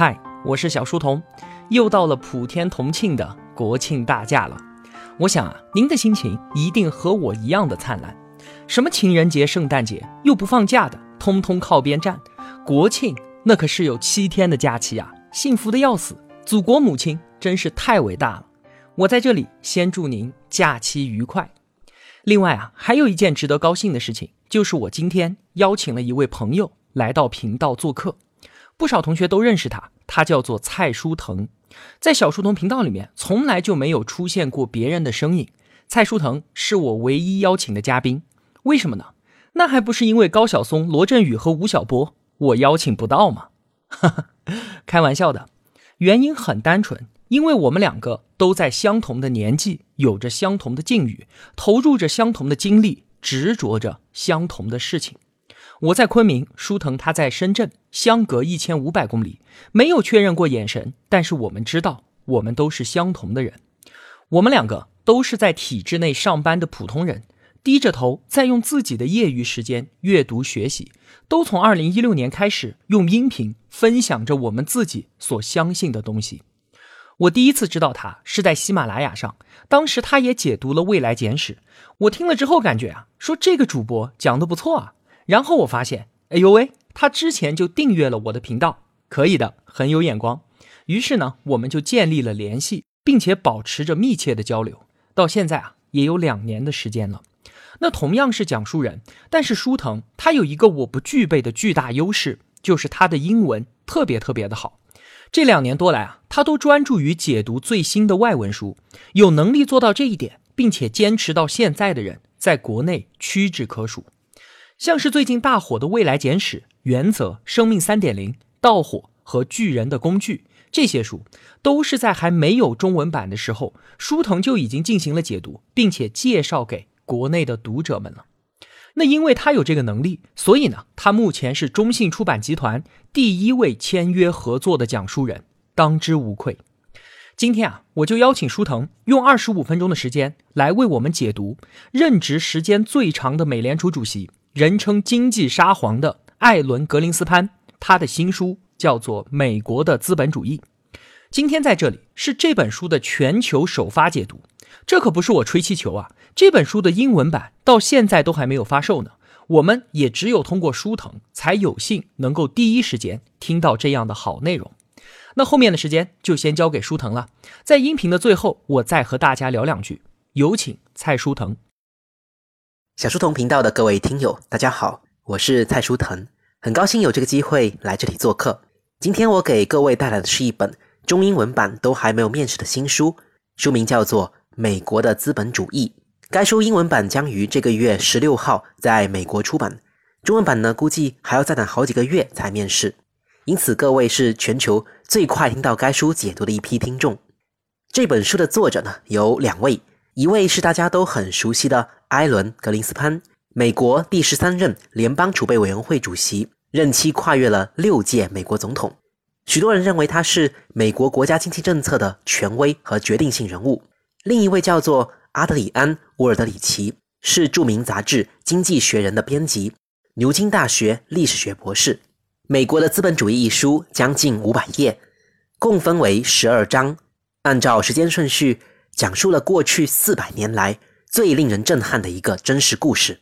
嗨，我是小书童，又到了普天同庆的国庆大假了。我想啊，您的心情一定和我一样的灿烂。什么情人节、圣诞节又不放假的，通通靠边站。国庆那可是有七天的假期啊，幸福的要死。祖国母亲真是太伟大了。我在这里先祝您假期愉快。另外啊，还有一件值得高兴的事情，就是我今天邀请了一位朋友来到频道做客。不少同学都认识他，他叫做蔡书腾，在小书童频道里面从来就没有出现过别人的身影。蔡书腾是我唯一邀请的嘉宾，为什么呢？那还不是因为高晓松、罗振宇和吴晓波我邀请不到吗？哈哈，开玩笑的，原因很单纯，因为我们两个都在相同的年纪，有着相同的境遇，投入着相同的精力，执着着相同的事情。我在昆明，舒腾他在深圳，相隔一千五百公里，没有确认过眼神，但是我们知道，我们都是相同的人。我们两个都是在体制内上班的普通人，低着头在用自己的业余时间阅读学习，都从二零一六年开始用音频分享着我们自己所相信的东西。我第一次知道他是在喜马拉雅上，当时他也解读了《未来简史》，我听了之后感觉啊，说这个主播讲的不错啊。然后我发现，哎呦喂，他之前就订阅了我的频道，可以的，很有眼光。于是呢，我们就建立了联系，并且保持着密切的交流。到现在啊，也有两年的时间了。那同样是讲述人，但是舒腾他有一个我不具备的巨大优势，就是他的英文特别特别的好。这两年多来啊，他都专注于解读最新的外文书，有能力做到这一点，并且坚持到现在的人，在国内屈指可数。像是最近大火的《未来简史》《原则》《生命三点零》《盗火》和《巨人的工具》这些书，都是在还没有中文版的时候，书腾就已经进行了解读，并且介绍给国内的读者们了。那因为他有这个能力，所以呢，他目前是中信出版集团第一位签约合作的讲述人，当之无愧。今天啊，我就邀请书腾用二十五分钟的时间来为我们解读任职时间最长的美联储主席。人称经济沙皇的艾伦·格林斯潘，他的新书叫做《美国的资本主义》。今天在这里是这本书的全球首发解读，这可不是我吹气球啊！这本书的英文版到现在都还没有发售呢，我们也只有通过书腾才有幸能够第一时间听到这样的好内容。那后面的时间就先交给书腾了，在音频的最后，我再和大家聊两句。有请蔡书腾。小书童频道的各位听友，大家好，我是蔡书腾，很高兴有这个机会来这里做客。今天我给各位带来的是一本中英文版都还没有面世的新书，书名叫做《美国的资本主义》。该书英文版将于这个月十六号在美国出版，中文版呢估计还要再等好几个月才面世，因此各位是全球最快听到该书解读的一批听众。这本书的作者呢有两位。一位是大家都很熟悉的埃伦·格林斯潘，美国第十三任联邦储备委员会主席，任期跨越了六届美国总统。许多人认为他是美国国家经济政策的权威和决定性人物。另一位叫做阿德里安·沃尔德里奇，是著名杂志《经济学人》的编辑，牛津大学历史学博士。《美国的资本主义》一书将近五百页，共分为十二章，按照时间顺序。讲述了过去四百年来最令人震撼的一个真实故事，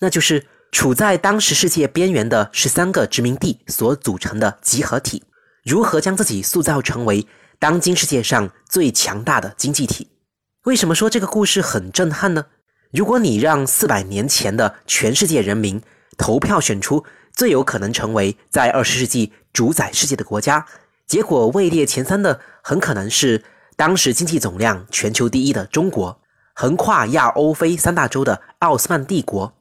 那就是处在当时世界边缘的十三个殖民地所组成的集合体，如何将自己塑造成为当今世界上最强大的经济体。为什么说这个故事很震撼呢？如果你让四百年前的全世界人民投票选出最有可能成为在二十世纪主宰世界的国家，结果位列前三的很可能是。当时经济总量全球第一的中国，横跨亚欧非三大洲的奥斯曼帝国，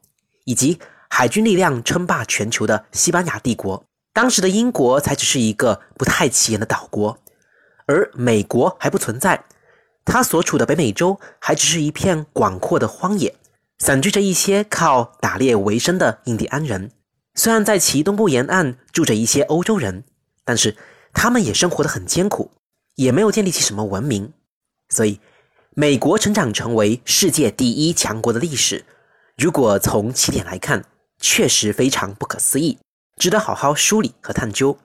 以及海军力量称霸全球的西班牙帝国，当时的英国才只是一个不太起眼的岛国，而美国还不存在，它所处的北美洲还只是一片广阔的荒野，散居着一些靠打猎为生的印第安人。虽然在其东部沿岸住着一些欧洲人，但是他们也生活得很艰苦。也没有建立起什么文明，所以美国成长成为世界第一强国的历史，如果从起点来看，确实非常不可思议，值得好好梳理和探究。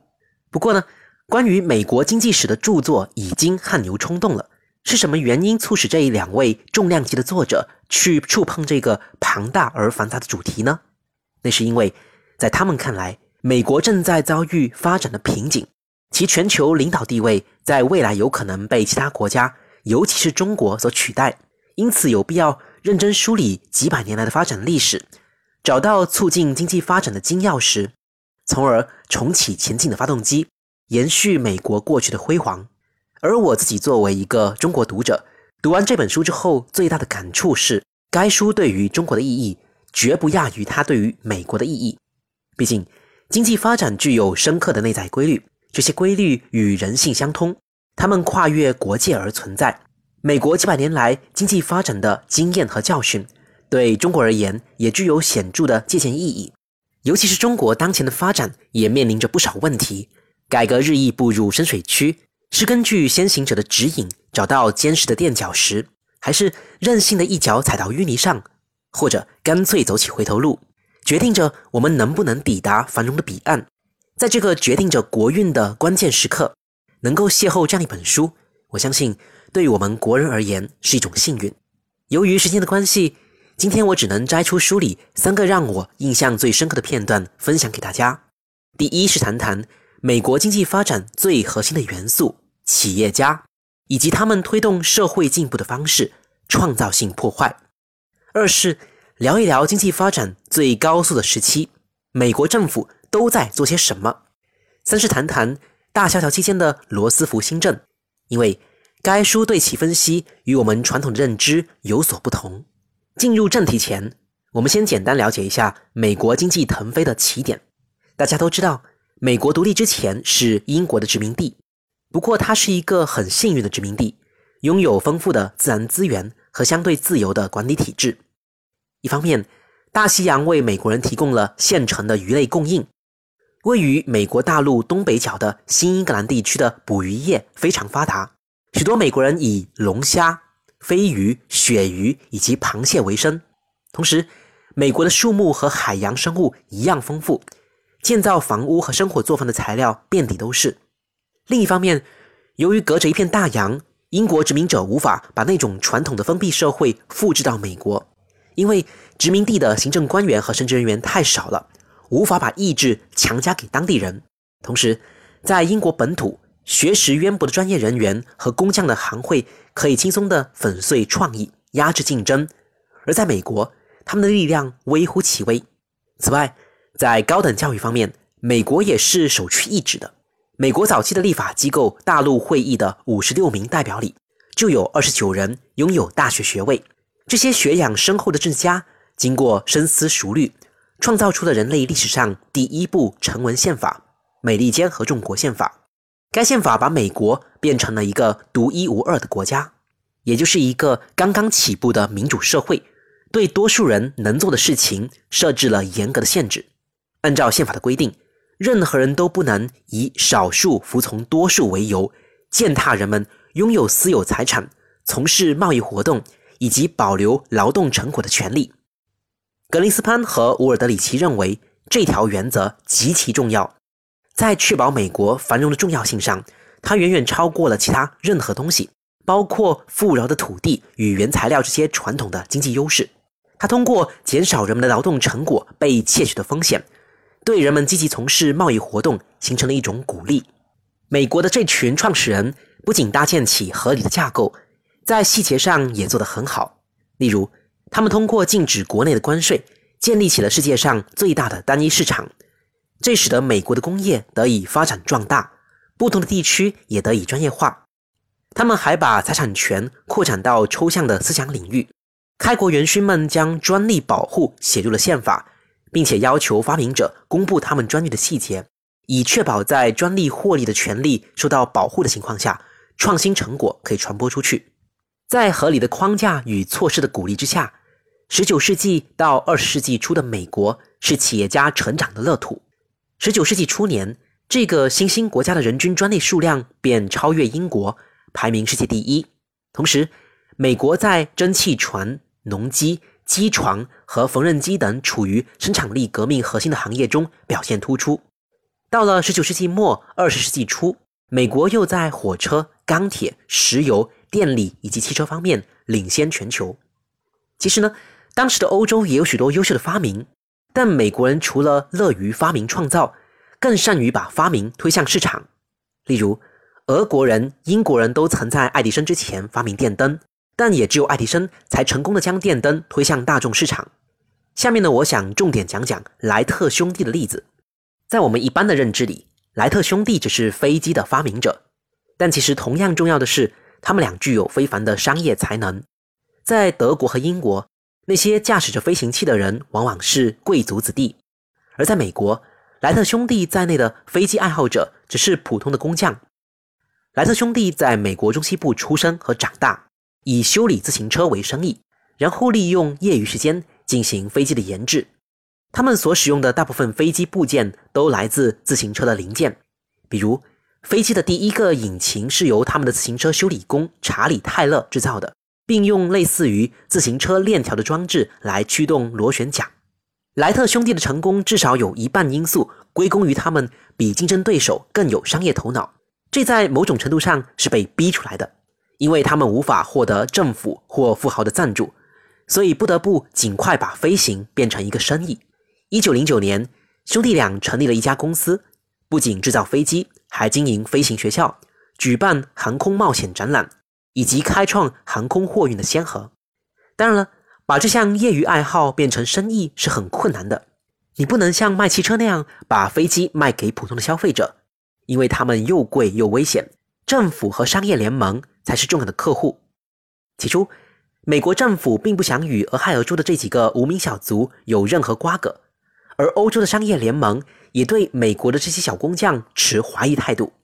不过呢，关于美国经济史的著作已经汗牛充栋了。是什么原因促使这一两位重量级的作者去触碰这个庞大而繁杂的主题呢？那是因为，在他们看来，美国正在遭遇发展的瓶颈，其全球领导地位在未来有可能被其他国家，尤其是中国所取代。因此，有必要认真梳理几百年来的发展历史，找到促进经济发展的金钥匙，从而重启前进的发动机，延续美国过去的辉煌。而我自己作为一个中国读者，读完这本书之后，最大的感触是，该书对于中国的意义绝不亚于它对于美国的意义。毕竟，经济发展具有深刻的内在规律，这些规律与人性相通，它们跨越国界而存在。美国几百年来经济发展的经验和教训，对中国而言也具有显著的借鉴意义。尤其是中国当前的发展也面临着不少问题，改革日益步入深水区。是根据先行者的指引找到坚实的垫脚石，还是任性的一脚踩到淤泥上，或者干脆走起回头路，决定着我们能不能抵达繁荣的彼岸。在这个决定着国运的关键时刻，能够邂逅这样一本书，我相信对于我们国人而言是一种幸运。由于时间的关系，今天我只能摘出书里三个让我印象最深刻的片段分享给大家。第一是谈谈。美国经济发展最核心的元素——企业家，以及他们推动社会进步的方式——创造性破坏。二是聊一聊经济发展最高速的时期，美国政府都在做些什么。三是谈谈大萧条期间的罗斯福新政，因为该书对其分析与我们传统的认知有所不同。进入正题前，我们先简单了解一下美国经济腾飞的起点。大家都知道。美国独立之前是英国的殖民地，不过它是一个很幸运的殖民地，拥有丰富的自然资源和相对自由的管理体制。一方面，大西洋为美国人提供了现成的鱼类供应，位于美国大陆东北角的新英格兰地区的捕鱼业非常发达，许多美国人以龙虾、飞鱼、鳕鱼以及螃蟹为生。同时，美国的树木和海洋生物一样丰富。建造房屋和生火做饭的材料遍地都是。另一方面，由于隔着一片大洋，英国殖民者无法把那种传统的封闭社会复制到美国，因为殖民地的行政官员和神职人员太少了，无法把意志强加给当地人。同时，在英国本土，学识渊博的专业人员和工匠的行会可以轻松地粉碎创意，压制竞争；而在美国，他们的力量微乎其微。此外，在高等教育方面，美国也是首屈一指的。美国早期的立法机构大陆会议的五十六名代表里，就有二十九人拥有大学学位。这些学养深厚的政家，经过深思熟虑，创造出了人类历史上第一部成文宪法——美利坚合众国宪法。该宪法把美国变成了一个独一无二的国家，也就是一个刚刚起步的民主社会，对多数人能做的事情设置了严格的限制。按照宪法的规定，任何人都不能以少数服从多数为由，践踏人们拥有私有财产、从事贸易活动以及保留劳动成果的权利。格林斯潘和乌尔德里奇认为这条原则极其重要，在确保美国繁荣的重要性上，它远远超过了其他任何东西，包括富饶的土地与原材料这些传统的经济优势。它通过减少人们的劳动成果被窃取的风险。对人们积极从事贸易活动形成了一种鼓励。美国的这群创始人不仅搭建起合理的架构，在细节上也做得很好。例如，他们通过禁止国内的关税，建立起了世界上最大的单一市场，这使得美国的工业得以发展壮大，不同的地区也得以专业化。他们还把财产权扩展到抽象的思想领域。开国元勋们将专利保护写入了宪法。并且要求发明者公布他们专利的细节，以确保在专利获利的权利受到保护的情况下，创新成果可以传播出去。在合理的框架与措施的鼓励之下十九世纪到二十世纪初的美国是企业家成长的乐土。十九世纪初年，这个新兴国家的人均专利数量便超越英国，排名世界第一。同时，美国在蒸汽船、农机。机床和缝纫机等处于生产力革命核心的行业中表现突出。到了十九世纪末、二十世纪初，美国又在火车、钢铁、石油、电力以及汽车方面领先全球。其实呢，当时的欧洲也有许多优秀的发明，但美国人除了乐于发明创造，更善于把发明推向市场。例如，俄国人、英国人都曾在爱迪生之前发明电灯，但也只有爱迪生才成功的将电灯推向大众市场。下面呢，我想重点讲讲莱特兄弟的例子。在我们一般的认知里，莱特兄弟只是飞机的发明者，但其实同样重要的是，他们俩具有非凡的商业才能。在德国和英国，那些驾驶着飞行器的人往往是贵族子弟；而在美国，莱特兄弟在内的飞机爱好者只是普通的工匠。莱特兄弟在美国中西部出生和长大，以修理自行车为生意，然后利用业余时间进行飞机的研制。他们所使用的大部分飞机部件都来自自行车的零件，比如飞机的第一个引擎是由他们的自行车修理工查理·泰勒制造的，并用类似于自行车链条的装置来驱动螺旋桨。莱特兄弟的成功至少有一半因素归功于他们比竞争对手更有商业头脑，这在某种程度上是被逼出来的，因为他们无法获得政府或富豪的赞助，所以不得不尽快把飞行变成一个生意。一九零九年，兄弟俩成立了一家公司，不仅制造飞机，还经营飞行学校，举办航空冒险展览，以及开创航空货运的先河。当然了，把这项业余爱好变成生意是很困难的。你不能像卖汽车那样把飞机卖给普通的消费者，因为他们又贵又危险。政府和商业联盟才是重要的客户。起初，美国政府并不想与俄亥俄州的这几个无名小卒有任何瓜葛。而欧洲的商业联盟也对美国的这些小工匠持怀疑态度，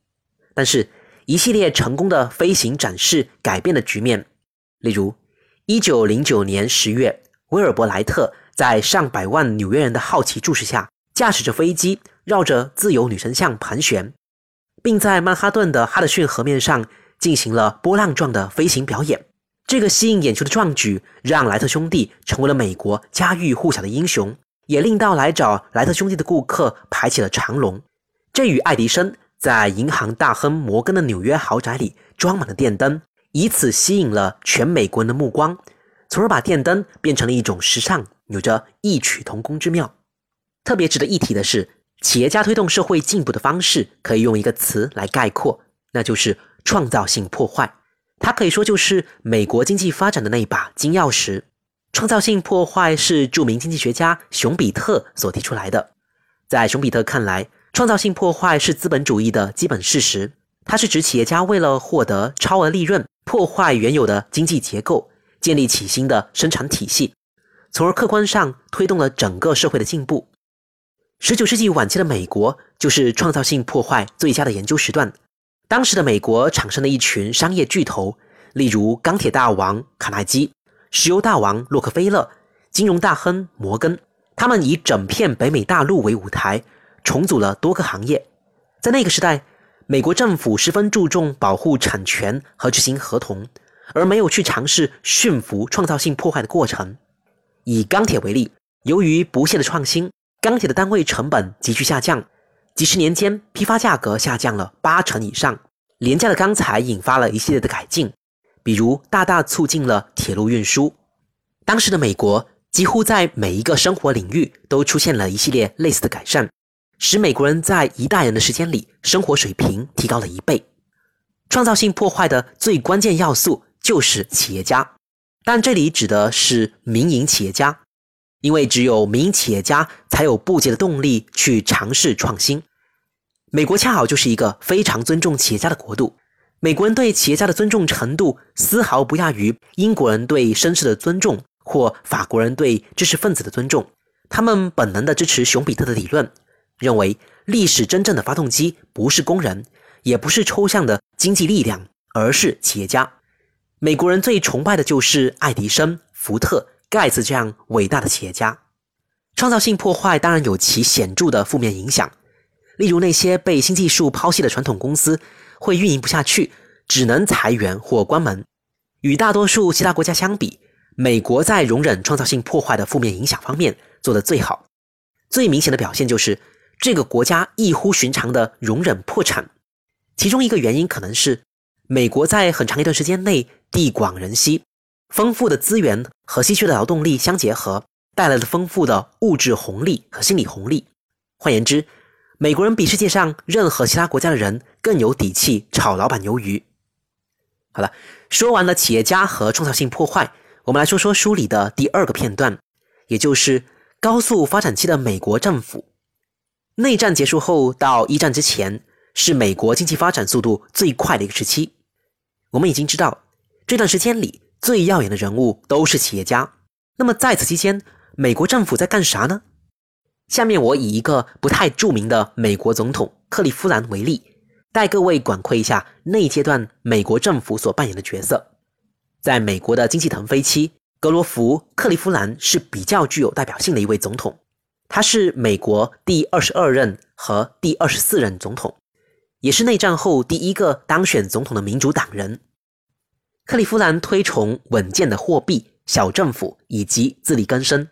但是，一系列成功的飞行展示改变了局面。例如，一九零九年十月，威尔伯莱特在上百万纽约人的好奇注视下，驾驶着飞机绕着自由女神像盘旋，并在曼哈顿的哈德逊河面上进行了波浪状的飞行表演。这个吸引眼球的壮举，让莱特兄弟成为了美国家喻户晓的英雄。也令到来找莱特兄弟的顾客排起了长龙。这与爱迪生在银行大亨摩根的纽约豪宅里装满了电灯，以此吸引了全美国人的目光，从而把电灯变成了一种时尚，有着异曲同工之妙。特别值得一提的是，企业家推动社会进步的方式可以用一个词来概括，那就是创造性破坏。它可以说就是美国经济发展的那一把金钥匙。创造性破坏是著名经济学家熊彼特所提出来的。在熊彼特看来，创造性破坏是资本主义的基本事实。它是指企业家为了获得超额利润，破坏原有的经济结构，建立起新的生产体系，从而客观上推动了整个社会的进步。十九世纪晚期的美国就是创造性破坏最佳的研究时段。当时的美国产生了一群商业巨头，例如钢铁大王卡耐基。石油大王洛克菲勒、金融大亨摩根，他们以整片北美大陆为舞台，重组了多个行业。在那个时代，美国政府十分注重保护产权和执行合同，而没有去尝试驯服创造性破坏的过程。以钢铁为例，由于不懈的创新，钢铁的单位成本急剧下降，几十年间批发价格下降了八成以上。廉价的钢材引发了一系列的改进。比如，大大促进了铁路运输。当时的美国几乎在每一个生活领域都出现了一系列类似的改善，使美国人在一代人的时间里生活水平提高了一倍。创造性破坏的最关键要素就是企业家，但这里指的是民营企业家，因为只有民营企业家才有不竭的动力去尝试创新。美国恰好就是一个非常尊重企业家的国度。美国人对企业家的尊重程度丝毫不亚于英国人对绅士的尊重，或法国人对知识分子的尊重。他们本能的支持熊彼特的理论，认为历史真正的发动机不是工人，也不是抽象的经济力量，而是企业家。美国人最崇拜的就是爱迪生、福特、盖茨这样伟大的企业家。创造性破坏当然有其显著的负面影响，例如那些被新技术抛弃的传统公司。会运营不下去，只能裁员或关门。与大多数其他国家相比，美国在容忍创造性破坏的负面影响方面做得最好。最明显的表现就是这个国家异乎寻常的容忍破产。其中一个原因可能是美国在很长一段时间内地广人稀，丰富的资源和稀缺的劳动力相结合，带来了丰富的物质红利和心理红利。换言之，美国人比世界上任何其他国家的人更有底气炒老板鱿鱼。好了，说完了企业家和创造性破坏，我们来说说书里的第二个片段，也就是高速发展期的美国政府。内战结束后到一战之前，是美国经济发展速度最快的一个时期。我们已经知道，这段时间里最耀眼的人物都是企业家。那么在此期间，美国政府在干啥呢？下面我以一个不太著名的美国总统克利夫兰为例。带各位管窥一下那一阶段美国政府所扮演的角色。在美国的经济腾飞期，格罗弗·克利夫兰是比较具有代表性的一位总统。他是美国第二十二任和第二十四任总统，也是内战后第一个当选总统的民主党人。克利夫兰推崇稳健的货币、小政府以及自力更生。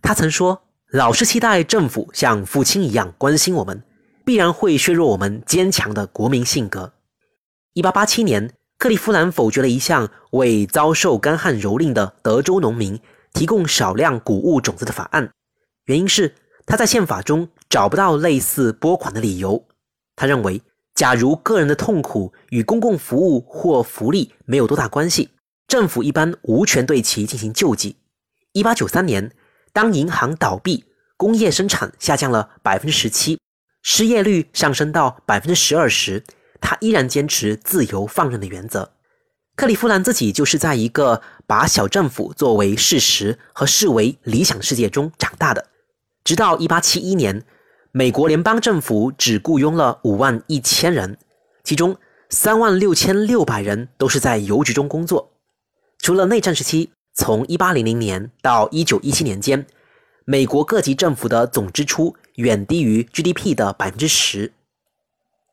他曾说：“老是期待政府像父亲一样关心我们。”必然会削弱我们坚强的国民性格。一八八七年，克利夫兰否决了一项为遭受干旱蹂躏的德州农民提供少量谷物种子的法案，原因是他在宪法中找不到类似拨款的理由。他认为，假如个人的痛苦与公共服务或福利没有多大关系，政府一般无权对其进行救济。一八九三年，当银行倒闭，工业生产下降了百分之十七。失业率上升到百分之十二时，他依然坚持自由放任的原则。克利夫兰自己就是在一个把小政府作为事实和视为理想世界中长大的。直到一八七一年，美国联邦政府只雇佣了五万一千人，其中三万六千六百人都是在邮局中工作。除了内战时期，从一八零零年到一九一七年间，美国各级政府的总支出。远低于 GDP 的百分之十。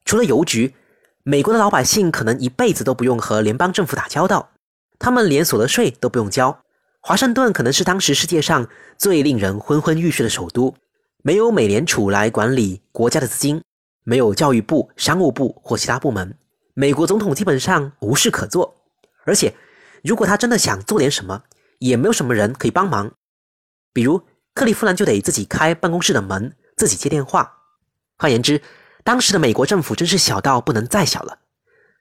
除了邮局，美国的老百姓可能一辈子都不用和联邦政府打交道，他们连所得税都不用交。华盛顿可能是当时世界上最令人昏昏欲睡的首都，没有美联储来管理国家的资金，没有教育部、商务部或其他部门，美国总统基本上无事可做。而且，如果他真的想做点什么，也没有什么人可以帮忙。比如克利夫兰就得自己开办公室的门。自己接电话。换言之，当时的美国政府真是小到不能再小了。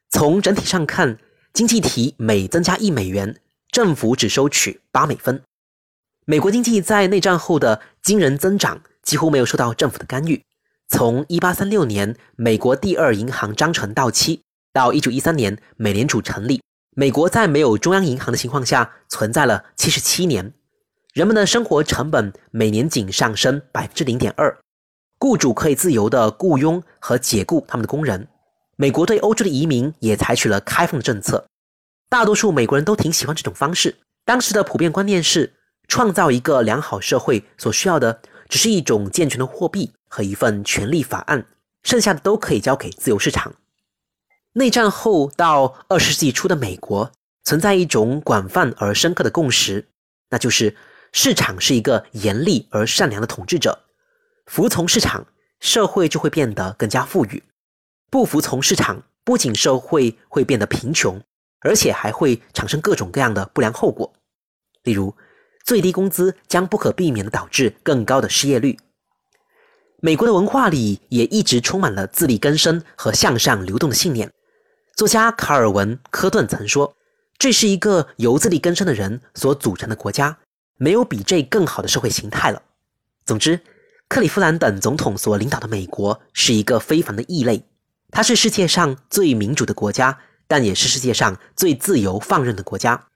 从整体上看，经济体每增加一美元，政府只收取八美分。美国经济在内战后的惊人增长几乎没有受到政府的干预。从1836年美国第二银行章程到期，到1913年美联储成立，美国在没有中央银行的情况下存在了77年。人们的生活成本每年仅上升百分之零点二。雇主可以自由地雇佣和解雇他们的工人。美国对欧洲的移民也采取了开放的政策，大多数美国人都挺喜欢这种方式。当时的普遍观念是，创造一个良好社会所需要的只是一种健全的货币和一份权利法案，剩下的都可以交给自由市场。内战后到二十世纪初的美国，存在一种广泛而深刻的共识，那就是市场是一个严厉而善良的统治者。服从市场，社会就会变得更加富裕；不服从市场，不仅社会会变得贫穷，而且还会产生各种各样的不良后果。例如，最低工资将不可避免地导致更高的失业率。美国的文化里也一直充满了自力更生和向上流动的信念。作家卡尔文·科顿曾说：“这是一个由自力更生的人所组成的国家，没有比这更好的社会形态了。”总之。克利夫兰等总统所领导的美国是一个非凡的异类，它是世界上最民主的国家，但也是世界上最自由放任的国家。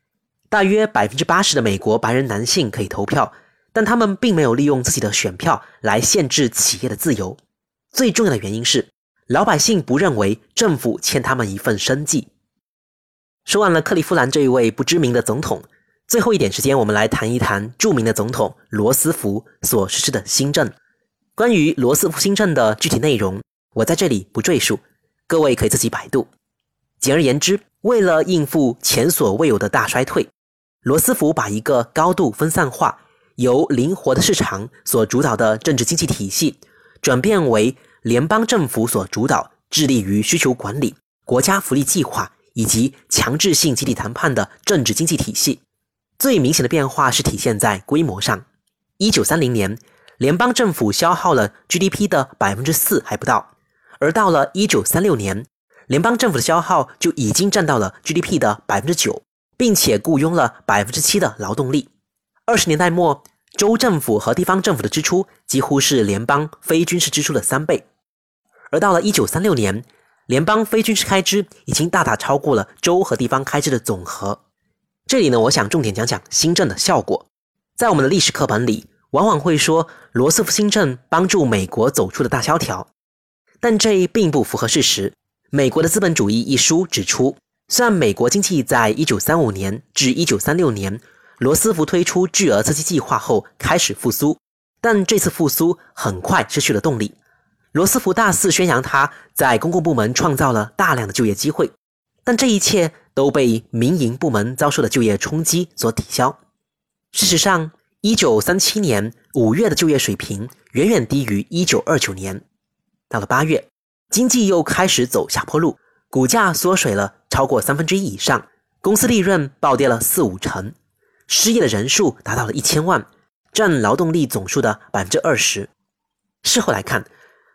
大约百分之八十的美国白人男性可以投票，但他们并没有利用自己的选票来限制企业的自由。最重要的原因是，老百姓不认为政府欠他们一份生计。说完了克利夫兰这一位不知名的总统，最后一点时间，我们来谈一谈著名的总统罗斯福所实施的新政。关于罗斯福新政的具体内容，我在这里不赘述，各位可以自己百度。简而言之，为了应付前所未有的大衰退，罗斯福把一个高度分散化、由灵活的市场所主导的政治经济体系，转变为联邦政府所主导、致力于需求管理、国家福利计划以及强制性集体谈判的政治经济体系。最明显的变化是体现在规模上。一九三零年，联邦政府消耗了 GDP 的百分之四还不到，而到了一九三六年，联邦政府的消耗就已经占到了 GDP 的百分之九，并且雇佣了百分之七的劳动力。二十年代末，州政府和地方政府的支出几乎是联邦非军事支出的三倍，而到了一九三六年，联邦非军事开支已经大大超过了州和地方开支的总和。这里呢，我想重点讲讲新政的效果。在我们的历史课本里，往往会说罗斯福新政帮助美国走出了大萧条，但这并不符合事实。美国的资本主义一书指出，虽然美国经济在一九三五年至一九三六年罗斯福推出巨额刺激计划后开始复苏，但这次复苏很快失去了动力。罗斯福大肆宣扬他在公共部门创造了大量的就业机会，但这一切。都被民营部门遭受的就业冲击所抵消。事实上，一九三七年五月的就业水平远远低于一九二九年。到了八月，经济又开始走下坡路，股价缩水了超过三分之一以上，公司利润暴跌了四五成，失业的人数达到了一千万，占劳动力总数的百分之二十。事后来看，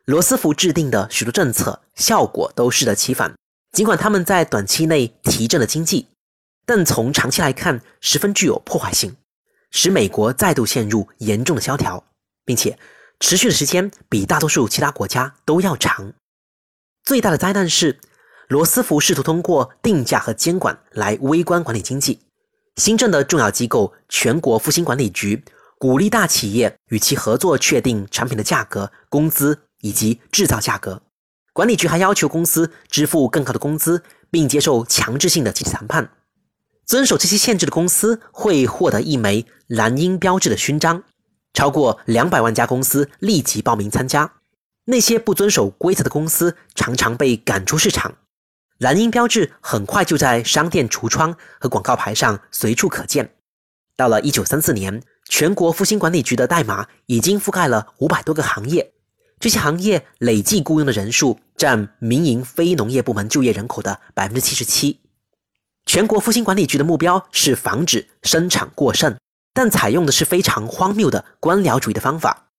罗斯福制定的许多政策效果都适得其反。尽管他们在短期内提振了经济，但从长期来看十分具有破坏性，使美国再度陷入严重的萧条，并且持续的时间比大多数其他国家都要长。最大的灾难是，罗斯福试图通过定价和监管来微观管理经济。新政的重要机构全国复兴管理局鼓励大企业与其合作，确定产品的价格、工资以及制造价格。管理局还要求公司支付更高的工资，并接受强制性的集体谈判。遵守这些限制的公司会获得一枚蓝鹰标志的勋章。超过两百万家公司立即报名参加。那些不遵守规则的公司常常被赶出市场。蓝鹰标志很快就在商店橱窗和广告牌上随处可见。到了1934年，全国复兴管理局的代码已经覆盖了五百多个行业。这些行业累计雇佣的人数占民营非农业部门就业人口的百分之七十七。全国复兴管理局的目标是防止生产过剩，但采用的是非常荒谬的官僚主义的方法，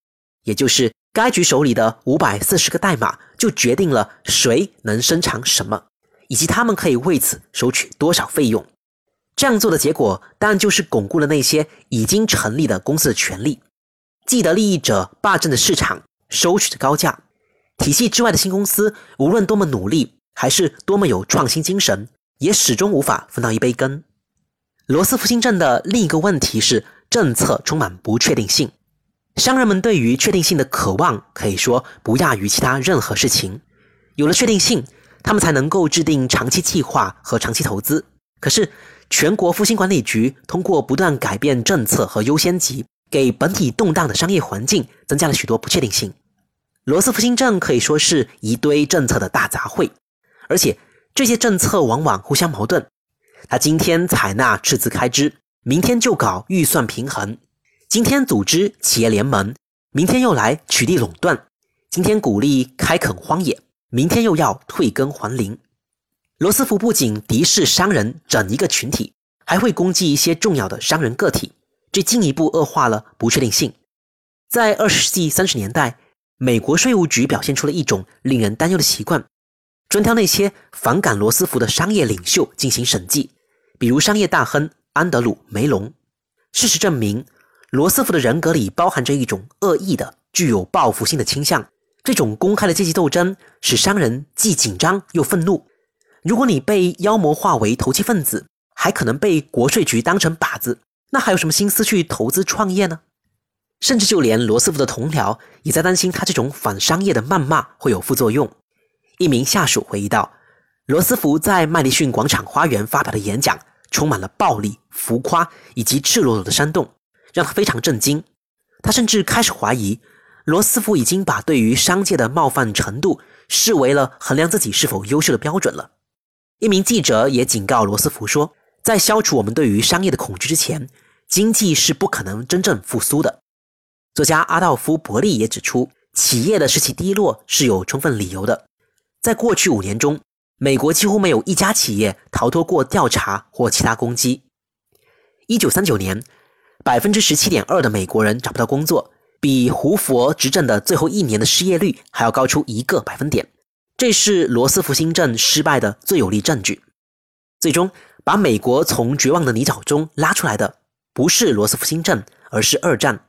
也就是该局手里的五百四十个代码就决定了谁能生产什么，以及他们可以为此收取多少费用。这样做的结果当然就是巩固了那些已经成立的公司的权利，既得利益者霸占的市场。收取的高价，体系之外的新公司，无论多么努力，还是多么有创新精神，也始终无法分到一杯羹。罗斯福新政的另一个问题是，政策充满不确定性。商人们对于确定性的渴望，可以说不亚于其他任何事情。有了确定性，他们才能够制定长期计划和长期投资。可是，全国复兴管理局通过不断改变政策和优先级。给本体动荡的商业环境增加了许多不确定性。罗斯福新政可以说是一堆政策的大杂烩，而且这些政策往往互相矛盾。他今天采纳赤字开支，明天就搞预算平衡；今天组织企业联盟，明天又来取缔垄断；今天鼓励开垦荒野，明天又要退耕还林。罗斯福不仅敌视商人整一个群体，还会攻击一些重要的商人个体。这进一步恶化了不确定性。在二十世纪三十年代，美国税务局表现出了一种令人担忧的习惯，专挑那些反感罗斯福的商业领袖进行审计，比如商业大亨安德鲁·梅隆。事实证明，罗斯福的人格里包含着一种恶意的、具有报复性的倾向。这种公开的阶级斗争使商人既紧张又愤怒。如果你被妖魔化为投机分子，还可能被国税局当成靶子。那还有什么心思去投资创业呢？甚至就连罗斯福的同僚也在担心他这种反商业的谩骂会有副作用。一名下属回忆道：“罗斯福在麦迪逊广场花园发表的演讲充满了暴力、浮夸以及赤裸裸的煽动，让他非常震惊。他甚至开始怀疑，罗斯福已经把对于商界的冒犯程度视为了衡量自己是否优秀的标准了。”一名记者也警告罗斯福说。在消除我们对于商业的恐惧之前，经济是不可能真正复苏的。作家阿道夫·伯利也指出，企业的士气低落是有充分理由的。在过去五年中，美国几乎没有一家企业逃脱过调查或其他攻击。一九三九年，百分之十七点二的美国人找不到工作，比胡佛执政的最后一年的失业率还要高出一个百分点。这是罗斯福新政失败的最有力证据。最终把美国从绝望的泥沼中拉出来的，不是罗斯福新政，而是二战。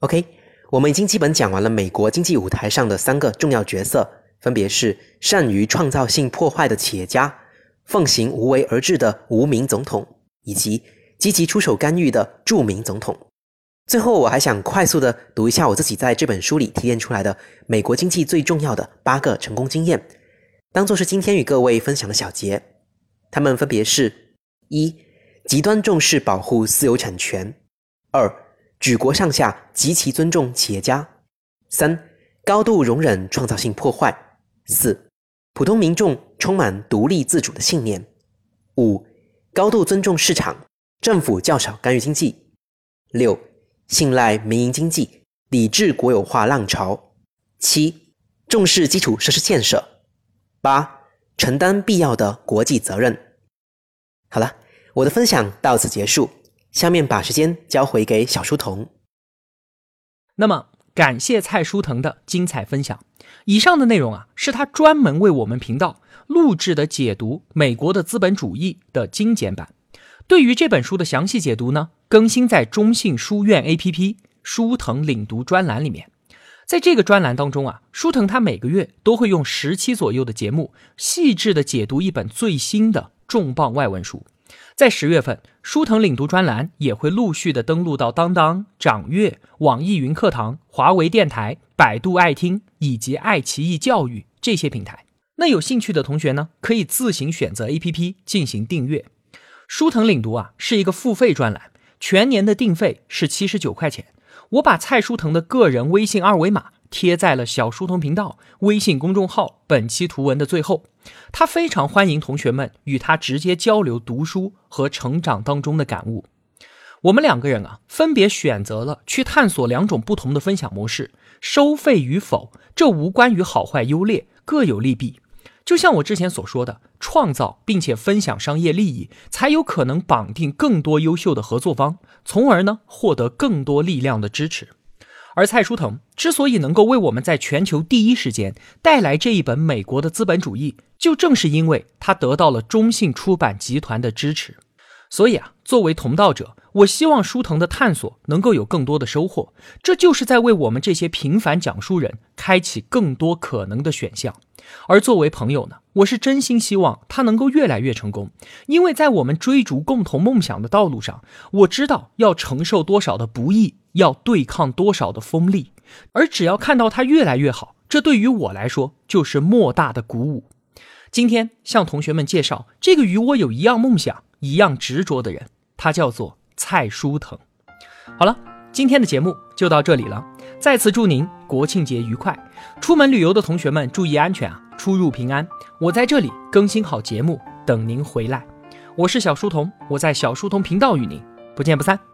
OK，我们已经基本讲完了美国经济舞台上的三个重要角色，分别是善于创造性破坏的企业家、奉行无为而治的无名总统，以及积极出手干预的著名总统。最后，我还想快速的读一下我自己在这本书里提炼出来的美国经济最重要的八个成功经验，当做是今天与各位分享的小结。他们分别是：一、极端重视保护私有产权；二、举国上下极其尊重企业家；三、高度容忍创造性破坏；四、普通民众充满独立自主的信念；五、高度尊重市场，政府较少干预经济；六、信赖民营经济，抵制国有化浪潮；七、重视基础设施建设；八。承担必要的国际责任。好了，我的分享到此结束，下面把时间交回给小书童。那么，感谢蔡书腾的精彩分享。以上的内容啊，是他专门为我们频道录制的解读《美国的资本主义》的精简版。对于这本书的详细解读呢，更新在中信书院 APP 书腾领读专栏里面。在这个专栏当中啊，舒腾他每个月都会用十期左右的节目，细致的解读一本最新的重磅外文书。在十月份，舒腾领读专栏也会陆续的登录到当当、掌阅、网易云课堂、华为电台、百度爱听以及爱奇艺教育这些平台。那有兴趣的同学呢，可以自行选择 APP 进行订阅。舒腾领读啊，是一个付费专栏，全年的定费是七十九块钱。我把蔡书腾的个人微信二维码贴在了小书童频道微信公众号本期图文的最后，他非常欢迎同学们与他直接交流读书和成长当中的感悟。我们两个人啊，分别选择了去探索两种不同的分享模式，收费与否，这无关于好坏优劣，各有利弊。就像我之前所说的，创造并且分享商业利益，才有可能绑定更多优秀的合作方，从而呢获得更多力量的支持。而蔡书腾之所以能够为我们在全球第一时间带来这一本美国的资本主义，就正是因为他得到了中信出版集团的支持。所以啊，作为同道者，我希望书腾的探索能够有更多的收获。这就是在为我们这些平凡讲述人开启更多可能的选项。而作为朋友呢，我是真心希望他能够越来越成功，因为在我们追逐共同梦想的道路上，我知道要承受多少的不易，要对抗多少的锋利。而只要看到他越来越好，这对于我来说就是莫大的鼓舞。今天向同学们介绍这个与我有一样梦想。一样执着的人，他叫做蔡书腾。好了，今天的节目就到这里了。再次祝您国庆节愉快，出门旅游的同学们注意安全啊，出入平安。我在这里更新好节目，等您回来。我是小书童，我在小书童频道与您不见不散。